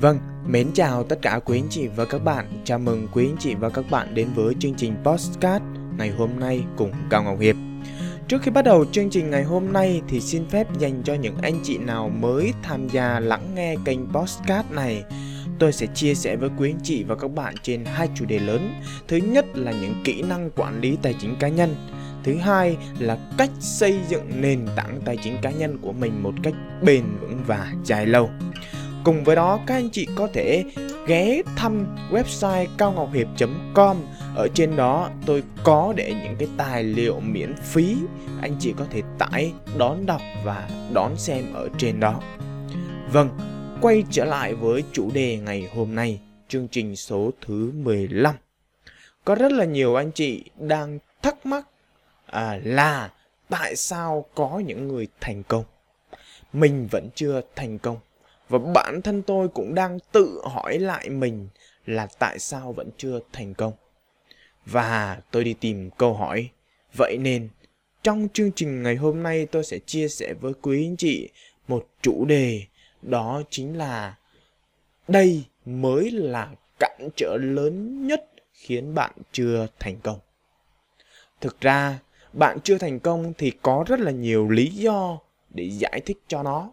Vâng, mến chào tất cả quý anh chị và các bạn. Chào mừng quý anh chị và các bạn đến với chương trình Postcard ngày hôm nay cùng Cao Ngọc Hiệp. Trước khi bắt đầu chương trình ngày hôm nay thì xin phép dành cho những anh chị nào mới tham gia lắng nghe kênh Postcard này tôi sẽ chia sẻ với quý anh chị và các bạn trên hai chủ đề lớn. Thứ nhất là những kỹ năng quản lý tài chính cá nhân. Thứ hai là cách xây dựng nền tảng tài chính cá nhân của mình một cách bền vững và dài lâu. Cùng với đó các anh chị có thể ghé thăm website caongochiệp.com ở trên đó tôi có để những cái tài liệu miễn phí. Anh chị có thể tải đón đọc và đón xem ở trên đó. Vâng quay trở lại với chủ đề ngày hôm nay chương trình số thứ 15 có rất là nhiều anh chị đang thắc mắc à, là tại sao có những người thành công? Mình vẫn chưa thành công và bản thân tôi cũng đang tự hỏi lại mình là tại sao vẫn chưa thành công. Và tôi đi tìm câu hỏi. Vậy nên, trong chương trình ngày hôm nay tôi sẽ chia sẻ với quý anh chị một chủ đề, đó chính là đây mới là cản trở lớn nhất khiến bạn chưa thành công. Thực ra, bạn chưa thành công thì có rất là nhiều lý do để giải thích cho nó.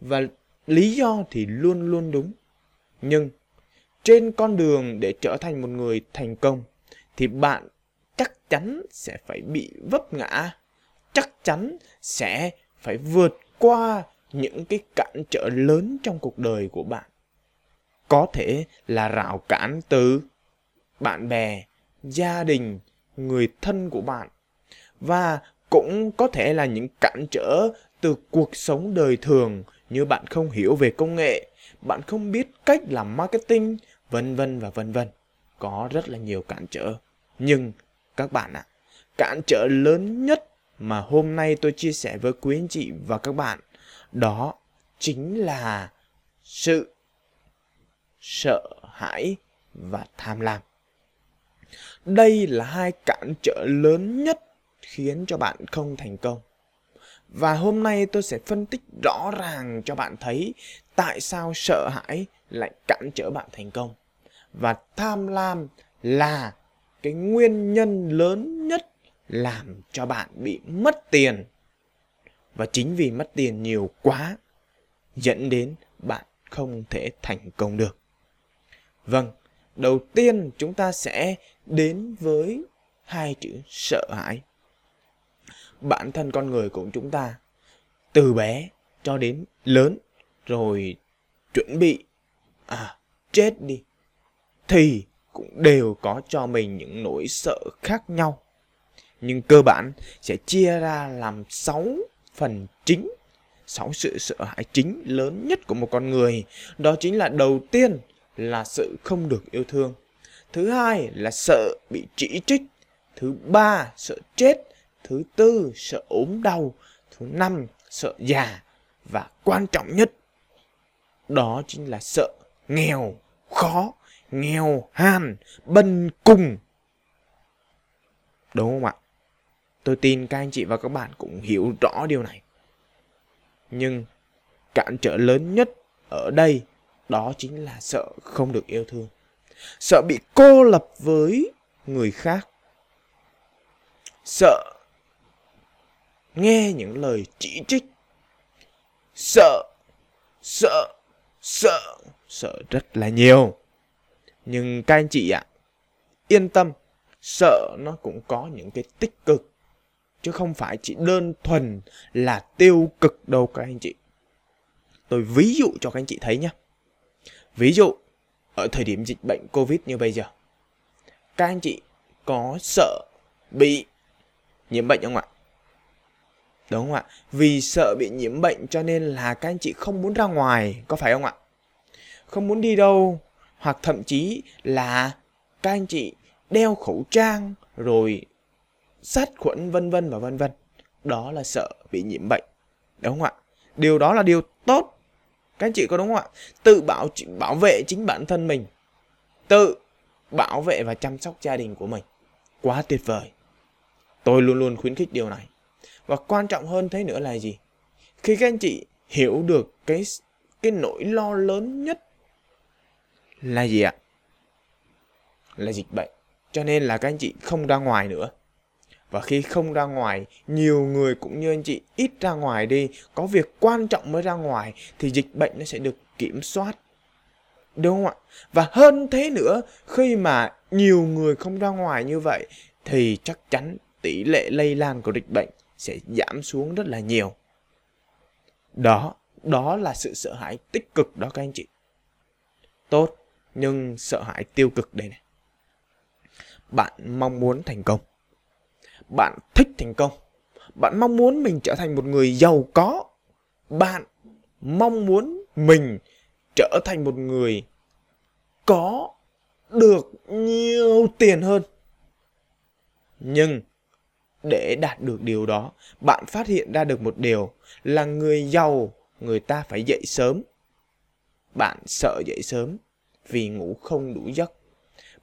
Và lý do thì luôn luôn đúng. Nhưng trên con đường để trở thành một người thành công thì bạn chắc chắn sẽ phải bị vấp ngã, chắc chắn sẽ phải vượt qua những cái cản trở lớn trong cuộc đời của bạn. Có thể là rào cản từ bạn bè, gia đình, người thân của bạn. Và cũng có thể là những cản trở từ cuộc sống đời thường như bạn không hiểu về công nghệ, bạn không biết cách làm marketing, vân vân và vân vân. Có rất là nhiều cản trở. Nhưng các bạn ạ, à, cản trở lớn nhất mà hôm nay tôi chia sẻ với quý anh chị và các bạn đó chính là sự sợ hãi và tham lam. Đây là hai cản trở lớn nhất khiến cho bạn không thành công. Và hôm nay tôi sẽ phân tích rõ ràng cho bạn thấy tại sao sợ hãi lại cản trở bạn thành công. Và tham lam là cái nguyên nhân lớn nhất làm cho bạn bị mất tiền. Và chính vì mất tiền nhiều quá dẫn đến bạn không thể thành công được. Vâng, đầu tiên chúng ta sẽ đến với hai chữ sợ hãi bản thân con người của chúng ta, từ bé cho đến lớn, rồi chuẩn bị à chết đi, thì cũng đều có cho mình những nỗi sợ khác nhau. Nhưng cơ bản sẽ chia ra làm 6 phần chính, sáu sự sợ hãi chính lớn nhất của một con người. Đó chính là đầu tiên là sự không được yêu thương, thứ hai là sợ bị chỉ trích, thứ ba sợ chết thứ tư, sợ ốm đau. Thứ năm, sợ già. Và quan trọng nhất, đó chính là sợ nghèo, khó, nghèo hàn bần cùng. Đúng không ạ? Tôi tin các anh chị và các bạn cũng hiểu rõ điều này. Nhưng cản trở lớn nhất ở đây, đó chính là sợ không được yêu thương. Sợ bị cô lập với người khác. Sợ nghe những lời chỉ trích. Sợ sợ sợ sợ rất là nhiều. Nhưng các anh chị ạ, yên tâm, sợ nó cũng có những cái tích cực, chứ không phải chỉ đơn thuần là tiêu cực đâu các anh chị. Tôi ví dụ cho các anh chị thấy nhé ví dụ, ở thời điểm dịch bệnh covid như bây giờ, các anh chị có sợ bị nhiễm bệnh không ạ? Đúng không ạ? Vì sợ bị nhiễm bệnh cho nên là các anh chị không muốn ra ngoài, có phải không ạ? Không muốn đi đâu, hoặc thậm chí là các anh chị đeo khẩu trang rồi sát khuẩn vân vân và vân vân. Đó là sợ bị nhiễm bệnh. Đúng không ạ? Điều đó là điều tốt. Các anh chị có đúng không ạ? Tự bảo bảo vệ chính bản thân mình. Tự bảo vệ và chăm sóc gia đình của mình. Quá tuyệt vời. Tôi luôn luôn khuyến khích điều này. Và quan trọng hơn thế nữa là gì? Khi các anh chị hiểu được cái cái nỗi lo lớn nhất là gì ạ? Là dịch bệnh. Cho nên là các anh chị không ra ngoài nữa. Và khi không ra ngoài, nhiều người cũng như anh chị ít ra ngoài đi, có việc quan trọng mới ra ngoài thì dịch bệnh nó sẽ được kiểm soát. Đúng không ạ? Và hơn thế nữa, khi mà nhiều người không ra ngoài như vậy thì chắc chắn tỷ lệ lây lan của dịch bệnh sẽ giảm xuống rất là nhiều. Đó, đó là sự sợ hãi tích cực đó các anh chị. Tốt, nhưng sợ hãi tiêu cực đây này. Bạn mong muốn thành công. Bạn thích thành công. Bạn mong muốn mình trở thành một người giàu có. Bạn mong muốn mình trở thành một người có được nhiều tiền hơn. Nhưng để đạt được điều đó, bạn phát hiện ra được một điều là người giàu người ta phải dậy sớm. Bạn sợ dậy sớm vì ngủ không đủ giấc.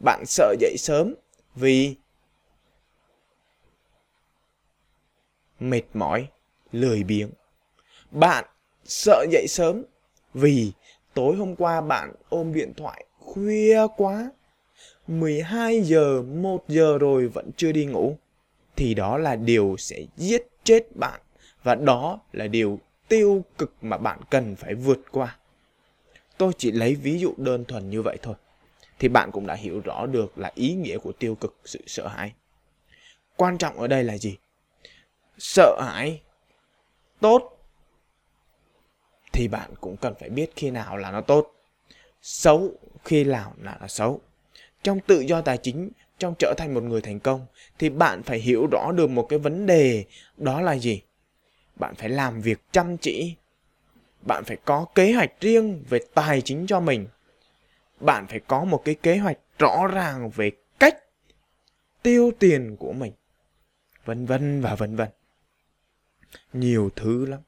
Bạn sợ dậy sớm vì mệt mỏi, lười biếng. Bạn sợ dậy sớm vì tối hôm qua bạn ôm điện thoại khuya quá. 12 giờ, 1 giờ rồi vẫn chưa đi ngủ. Thì đó là điều sẽ giết chết bạn. Và đó là điều tiêu cực mà bạn cần phải vượt qua. Tôi chỉ lấy ví dụ đơn thuần như vậy thôi. Thì bạn cũng đã hiểu rõ được là ý nghĩa của tiêu cực, sự sợ hãi. Quan trọng ở đây là gì? Sợ hãi tốt thì bạn cũng cần phải biết khi nào là nó tốt. Xấu khi nào là nó xấu. Trong tự do tài chính, trong trở thành một người thành công, thì bạn phải hiểu rõ được một cái vấn đề, đó là gì? bạn phải làm việc chăm chỉ. Bạn phải có kế hoạch riêng về tài chính cho mình. Bạn phải có một cái kế hoạch rõ ràng về cách tiêu tiền của mình. Vân vân và vân vân. Nhiều thứ lắm.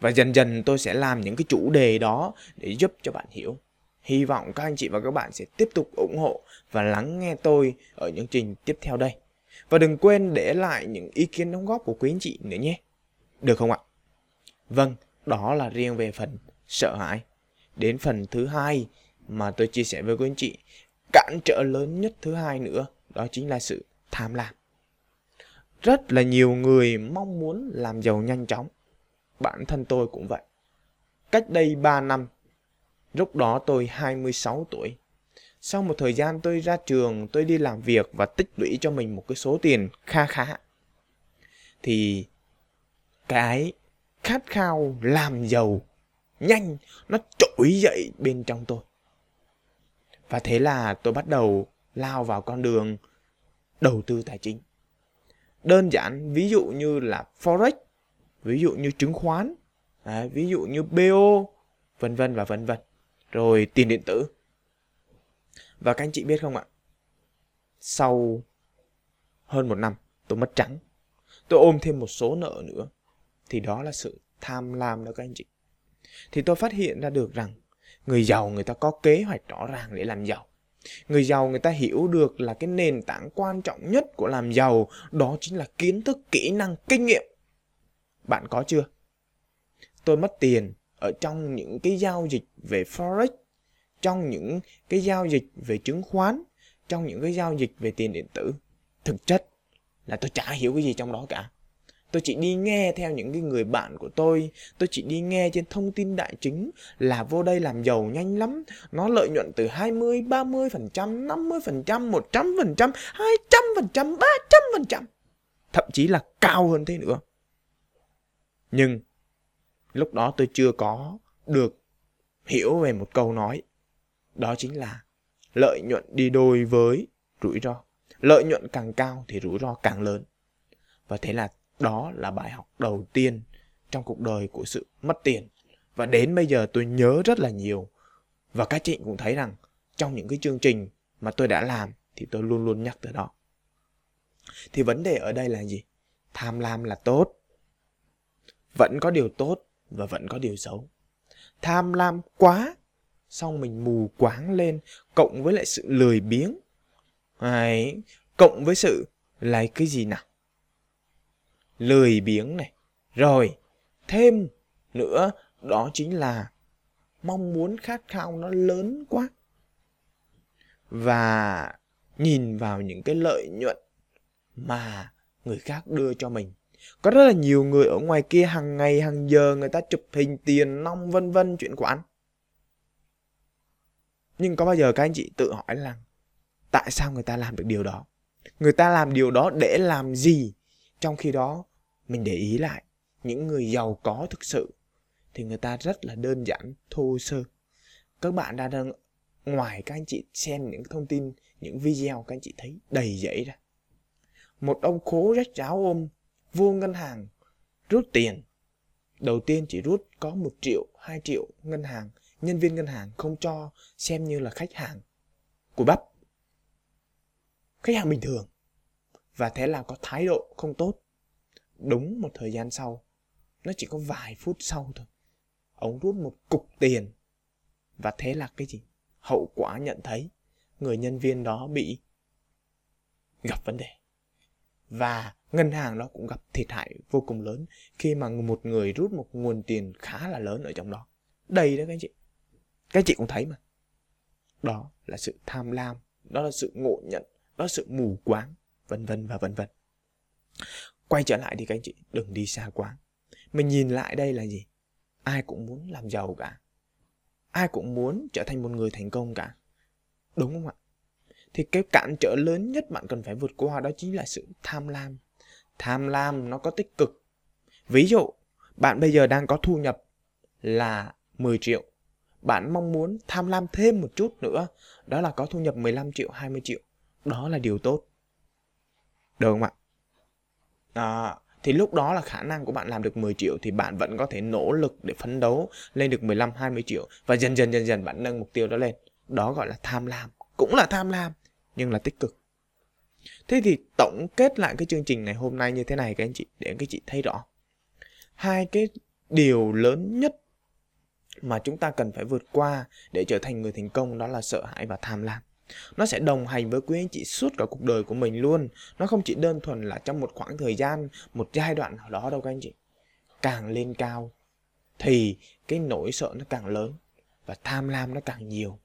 Và dần dần tôi sẽ làm những cái chủ đề đó để giúp cho bạn hiểu hy vọng các anh chị và các bạn sẽ tiếp tục ủng hộ và lắng nghe tôi ở những trình tiếp theo đây và đừng quên để lại những ý kiến đóng góp của quý anh chị nữa nhé được không ạ? Vâng, đó là riêng về phần sợ hãi. Đến phần thứ hai mà tôi chia sẻ với quý anh chị, cản trở lớn nhất thứ hai nữa, đó chính là sự tham lam. Rất là nhiều người mong muốn làm giàu nhanh chóng. Bản thân tôi cũng vậy. Cách đây 3 năm, lúc đó tôi 26 tuổi. Sau một thời gian tôi ra trường, tôi đi làm việc và tích lũy cho mình một cái số tiền kha khá. Thì cái khát khao làm giàu nhanh nó trỗi dậy bên trong tôi và thế là tôi bắt đầu lao vào con đường đầu tư tài chính đơn giản ví dụ như là forex ví dụ như chứng khoán à, ví dụ như bo vân vân và vân vân rồi tiền điện tử. Và các anh chị biết không ạ? Sau hơn một năm, tôi mất trắng. Tôi ôm thêm một số nợ nữa. Thì đó là sự tham lam đó các anh chị. Thì tôi phát hiện ra được rằng người giàu người ta có kế hoạch rõ ràng để làm giàu. Người giàu người ta hiểu được là cái nền tảng quan trọng nhất của làm giàu đó chính là kiến thức, kỹ năng, kinh nghiệm. Bạn có chưa? Tôi mất tiền ở trong những cái giao dịch về forex trong những cái giao dịch về chứng khoán trong những cái giao dịch về tiền điện tử. Thực chất là tôi chả hiểu cái gì trong đó cả. Tôi chỉ đi nghe theo những cái người bạn của tôi tôi chỉ đi nghe trên thông tin đại chúng là vô đây làm giàu nhanh lắm nó lợi nhuận từ 20, 30 phần trăm 50 phần trăm 100 phần trăm 200 phần trăm 300 phần trăm thậm chí là cao hơn thế nữa. Nhưng lúc đó tôi chưa có được hiểu về một câu nói đó chính là lợi nhuận đi đôi với rủi ro lợi nhuận càng cao thì rủi ro càng lớn và thế là đó là bài học đầu tiên trong cuộc đời của sự mất tiền. Và đến bây giờ tôi nhớ rất là nhiều. Và các chị cũng thấy rằng trong những cái chương trình mà tôi đã làm thì tôi luôn luôn nhắc tới đó. Thì vấn đề ở đây là gì? Tham lam là tốt. Vẫn có điều tốt và vẫn có điều xấu. Tham lam quá, xong mình mù quáng lên, cộng với lại sự lười biếng. Đấy, cộng với sự là cái gì nào? lười biếng này. Rồi, thêm nữa đó chính là mong muốn khát khao nó lớn quá. và nhìn vào những cái lợi nhuận mà người khác đưa cho mình có rất là nhiều người ở ngoài kia hàng ngày, hàng giờ người ta chụp hình, tiền nong, vân vân chuyện của anh. Nhưng có bao giờ các anh chị tự hỏi là tại sao người ta làm được điều đó? Người ta làm điều đó để làm gì? Trong khi đó, mình để ý lại, những người giàu có thực sự thì người ta rất là đơn giản, thô sơ. Các bạn đã đang ngoài, các anh chị xem những thông tin, những video các anh chị thấy đầy dẫy ra. Một ông khố rách ráo ôm vô ngân hàng, rút tiền. Đầu tiên chỉ rút có một triệu, hai triệu ngân hàng. Nhân viên ngân hàng không cho xem như là khách hàng của bắp. Khách hàng bình thường. Và thế là có thái độ không tốt. Đúng một thời gian sau, nó chỉ có vài phút sau thôi, ông rút một cục tiền. Và thế là cái gì? Hậu quả nhận thấy người nhân viên đó bị gặp vấn đề và ngân hàng đó cũng gặp thiệt hại vô cùng lớn khi mà một người rút một nguồn tiền khá là lớn ở trong đó. Đầy đó các anh chị. Các anh chị cũng thấy mà. Đó là sự tham lam, đó là sự ngộ nhận, đó là sự mù quáng, vân vân và vân vân. Quay trở lại thì các anh chị, đừng đi xa quá. Mình nhìn lại đây là gì? Ai cũng muốn làm giàu cả. Ai cũng muốn trở thành một người thành công cả. Đúng không ạ? Thì cái cản trở lớn nhất bạn cần phải vượt qua đó chính là sự tham lam. Tham lam nó có tích cực. Ví dụ bạn bây giờ đang có thu nhập là 10 triệu. Bạn mong muốn tham lam thêm một chút nữa. Đó là có thu nhập 15 triệu 20 triệu. Đó là điều tốt. Được không ạ? À, thì lúc đó là khả năng của bạn làm được 10 triệu thì bạn vẫn có thể nỗ lực để phấn đấu lên được 15 20 triệu. Và dần dần dần dần bạn nâng mục tiêu đó lên. Đó gọi là tham lam, cũng là tham lam nhưng là tích cực. Thế thì tổng kết lại cái chương trình ngày hôm nay như thế này các anh chị, để các chị thấy rõ. Hai cái điều lớn nhất mà chúng ta cần phải vượt qua để trở thành người thành công đó là sợ hãi và tham lam. Nó sẽ đồng hành với quý anh chị suốt cả cuộc đời của mình luôn. Nó không chỉ đơn thuần là trong một khoảng thời gian, một giai đoạn nào đó đâu các anh chị. Càng lên cao thì cái nỗi sợ nó càng lớn và tham lam nó càng nhiều.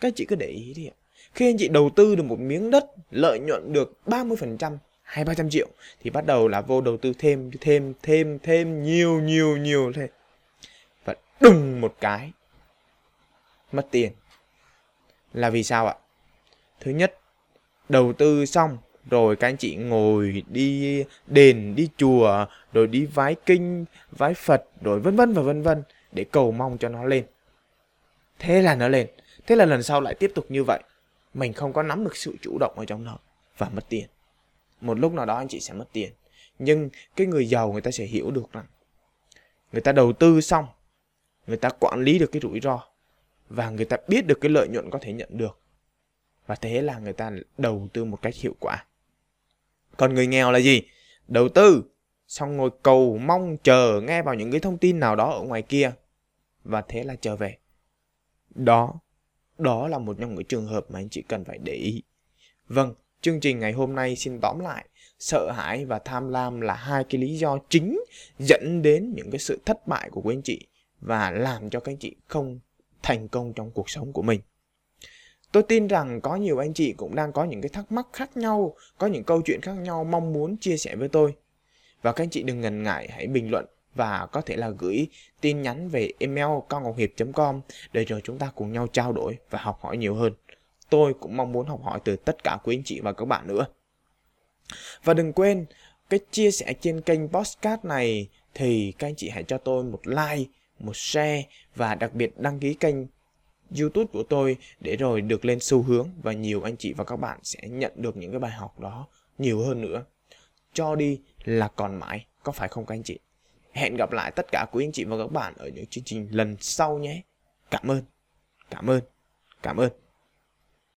Các chị cứ để ý đi ạ khi anh chị đầu tư được một miếng đất lợi nhuận được 30% hai ba trăm triệu thì bắt đầu là vô đầu tư thêm thêm thêm thêm nhiều nhiều nhiều lên và đùng một cái mất tiền là vì sao ạ? Thứ nhất, đầu tư xong rồi các anh chị ngồi đi đền, đi chùa, rồi đi vái kinh, vái Phật, rồi vân vân và vân vân để cầu mong cho nó lên. Thế là nó lên. Thế là lần sau lại tiếp tục như vậy. Mình không có nắm được sự chủ động ở trong đó và mất tiền. Một lúc nào đó anh chị sẽ mất tiền. Nhưng cái người giàu người ta sẽ hiểu được rằng người ta đầu tư xong, người ta quản lý được cái rủi ro và người ta biết được cái lợi nhuận có thể nhận được và thế là người ta đầu tư một cách hiệu quả còn người nghèo là gì đầu tư xong ngồi cầu mong chờ nghe vào những cái thông tin nào đó ở ngoài kia và thế là trở về đó đó là một trong những trường hợp mà anh chị cần phải để ý vâng chương trình ngày hôm nay xin tóm lại sợ hãi và tham lam là hai cái lý do chính dẫn đến những cái sự thất bại của quý anh chị và làm cho các anh chị không thành công trong cuộc sống của mình. Tôi tin rằng có nhiều anh chị cũng đang có những cái thắc mắc khác nhau, có những câu chuyện khác nhau mong muốn chia sẻ với tôi. Và các anh chị đừng ngần ngại hãy bình luận và có thể là gửi tin nhắn về email caongonghiệp.com để rồi chúng ta cùng nhau trao đổi và học hỏi nhiều hơn. Tôi cũng mong muốn học hỏi từ tất cả quý anh chị và các bạn nữa. Và đừng quên, cái chia sẻ trên kênh podcast này thì các anh chị hãy cho tôi một like một share và đặc biệt đăng ký kênh YouTube của tôi để rồi được lên xu hướng và nhiều anh chị và các bạn sẽ nhận được những cái bài học đó nhiều hơn nữa. Cho đi là còn mãi, có phải không các anh chị? Hẹn gặp lại tất cả quý anh chị và các bạn ở những chương trình lần sau nhé. Cảm ơn. Cảm ơn. Cảm ơn.